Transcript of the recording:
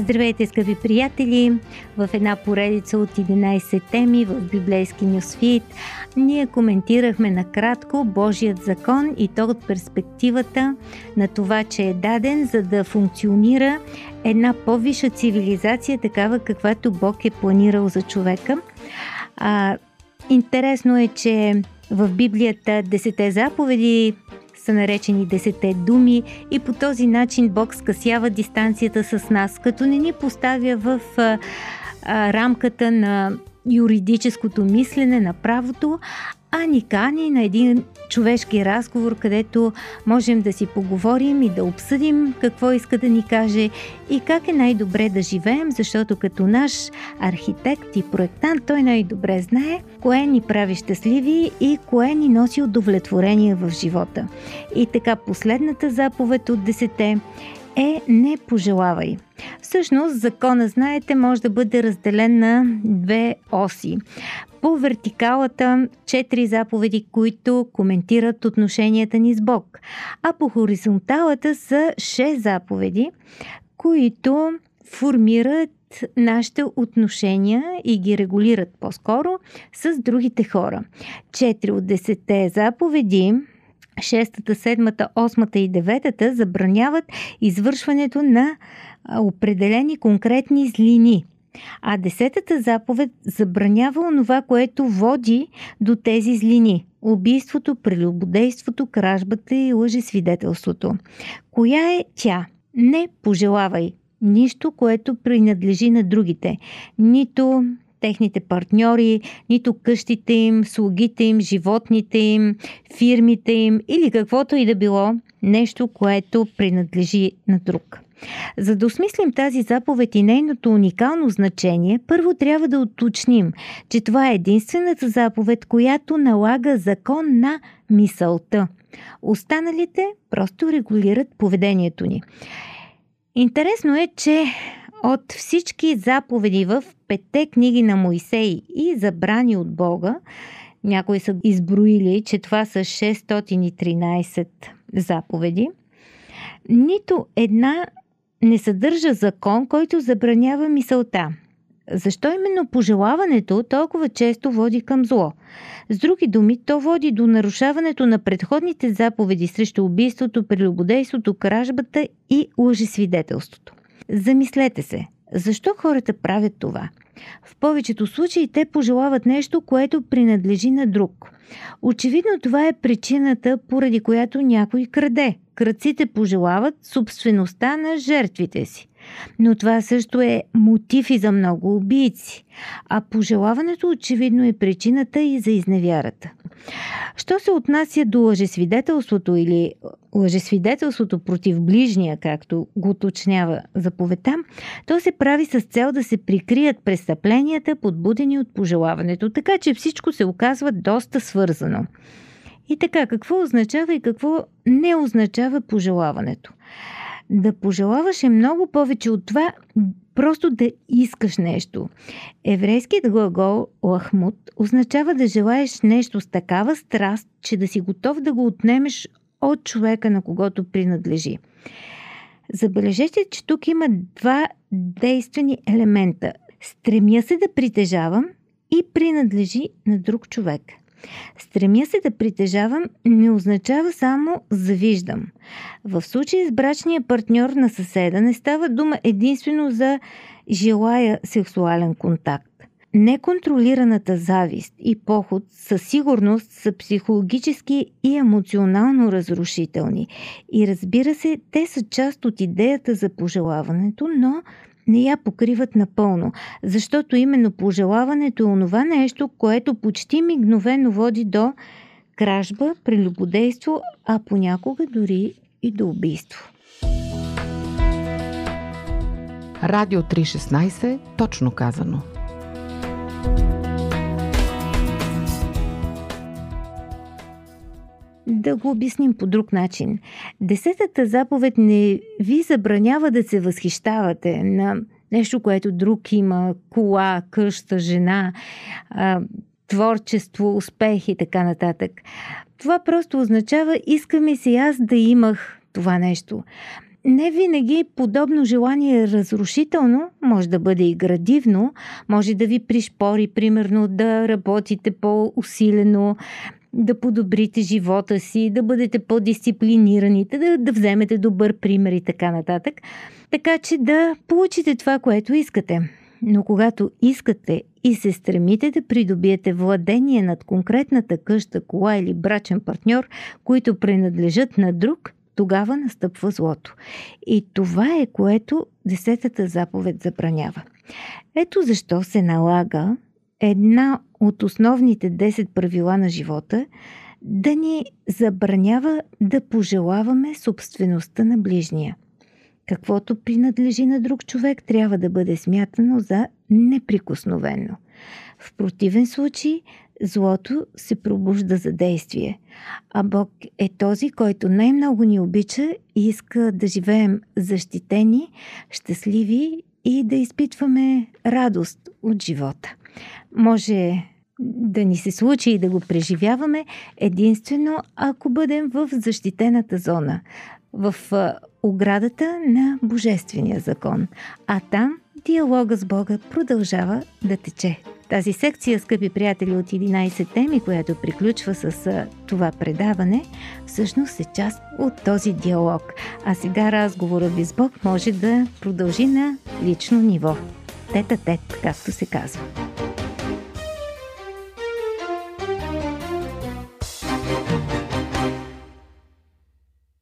Здравейте, скъпи приятели! В една поредица от 11 теми в библейски нюсфит ние коментирахме накратко Божият закон и то от перспективата на това, че е даден за да функционира една по-виша цивилизация, такава каквато Бог е планирал за човека. А, интересно е, че в Библията Десете заповеди са наречени Десете думи и по този начин Бог скъсява дистанцията с нас, като не ни поставя в а, а, рамката на юридическото мислене на правото, а ни кани на един човешки разговор, където можем да си поговорим и да обсъдим какво иска да ни каже и как е най-добре да живеем, защото като наш архитект и проектант той най-добре знае кое ни прави щастливи и кое ни носи удовлетворение в живота. И така последната заповед от десете е не пожелавай. Всъщност, закона, знаете, може да бъде разделен на две оси. По вертикалата четири заповеди, които коментират отношенията ни с Бог, а по хоризонталата са шест заповеди, които формират нашите отношения и ги регулират по-скоро с другите хора. Четири от десете заповеди шестата, седмата, осмата и деветата забраняват извършването на определени конкретни злини. А десетата заповед забранява онова, което води до тези злини – убийството, прелюбодейството, кражбата и лъжесвидетелството. Коя е тя? Не пожелавай нищо, което принадлежи на другите. Нито техните партньори, нито къщите им, слугите им, животните им, фирмите им или каквото и да било нещо, което принадлежи на друг. За да осмислим тази заповед и нейното уникално значение, първо трябва да уточним, че това е единствената заповед, която налага закон на мисълта. Останалите просто регулират поведението ни. Интересно е, че от всички заповеди в петте книги на Моисей и забрани от Бога, някои са изброили, че това са 613 заповеди, нито една не съдържа закон, който забранява мисълта. Защо именно пожелаването толкова често води към зло? С други думи, то води до нарушаването на предходните заповеди срещу убийството, прелюбодейството, кражбата и лъжесвидетелството. Замислете се, защо хората правят това? В повечето случаи те пожелават нещо, което принадлежи на друг. Очевидно това е причината, поради която някой краде. Кръците пожелават собствеността на жертвите си. Но това също е мотив и за много убийци. А пожелаването очевидно е причината и за изневярата. Що се отнася до лъжесвидетелството или лъжесвидетелството против ближния, както го уточнява заповедта, то се прави с цел да се прикрият престъпленията, подбудени от пожелаването, така че всичко се оказва доста свързано. И така, какво означава и какво не означава пожелаването? Да пожелаваш е много повече от това просто да искаш нещо. Еврейският глагол лахмут означава да желаеш нещо с такава страст, че да си готов да го отнемеш от човека, на когото принадлежи. Забележете, че тук има два действени елемента. Стремя се да притежавам и принадлежи на друг човек – Стремя се да притежавам не означава само завиждам. В случая с брачния партньор на съседа не става дума единствено за желая сексуален контакт. Неконтролираната завист и поход със сигурност са психологически и емоционално разрушителни. И разбира се, те са част от идеята за пожелаването, но не я покриват напълно, защото именно пожелаването е онова нещо, което почти мигновено води до кражба, прелюбодейство, а понякога дори и до убийство. Радио 316, точно казано. Да го обясним по друг начин. Десетата заповед не ви забранява да се възхищавате на нещо, което друг има, кола, къща, жена, творчество, успех и така нататък. Това просто означава, искаме си аз да имах това нещо. не винаги подобно желание е разрушително, може да бъде и градивно, може да ви пришпори, примерно, да работите по-усилено, да подобрите живота си, да бъдете по-дисциплинирани, да, да вземете добър пример и така нататък. Така че да получите това, което искате. Но когато искате и се стремите да придобиете владение над конкретната къща, кола или брачен партньор, които принадлежат на друг, тогава настъпва злото. И това е което десетата заповед забранява. Ето защо се налага една от основните 10 правила на живота да ни забранява да пожелаваме собствеността на ближния. Каквото принадлежи на друг човек, трябва да бъде смятано за неприкосновено. В противен случай, злото се пробужда за действие. А Бог е този, който най-много ни обича и иска да живеем защитени, щастливи и да изпитваме радост от живота. Може да ни се случи и да го преживяваме единствено ако бъдем в защитената зона, в оградата на Божествения закон. А там диалога с Бога продължава да тече. Тази секция, скъпи приятели, от 11 теми, която приключва с това предаване, всъщност е част от този диалог. А сега разговорът ви с Бог може да продължи на лично ниво. Тета-тет, както се казва.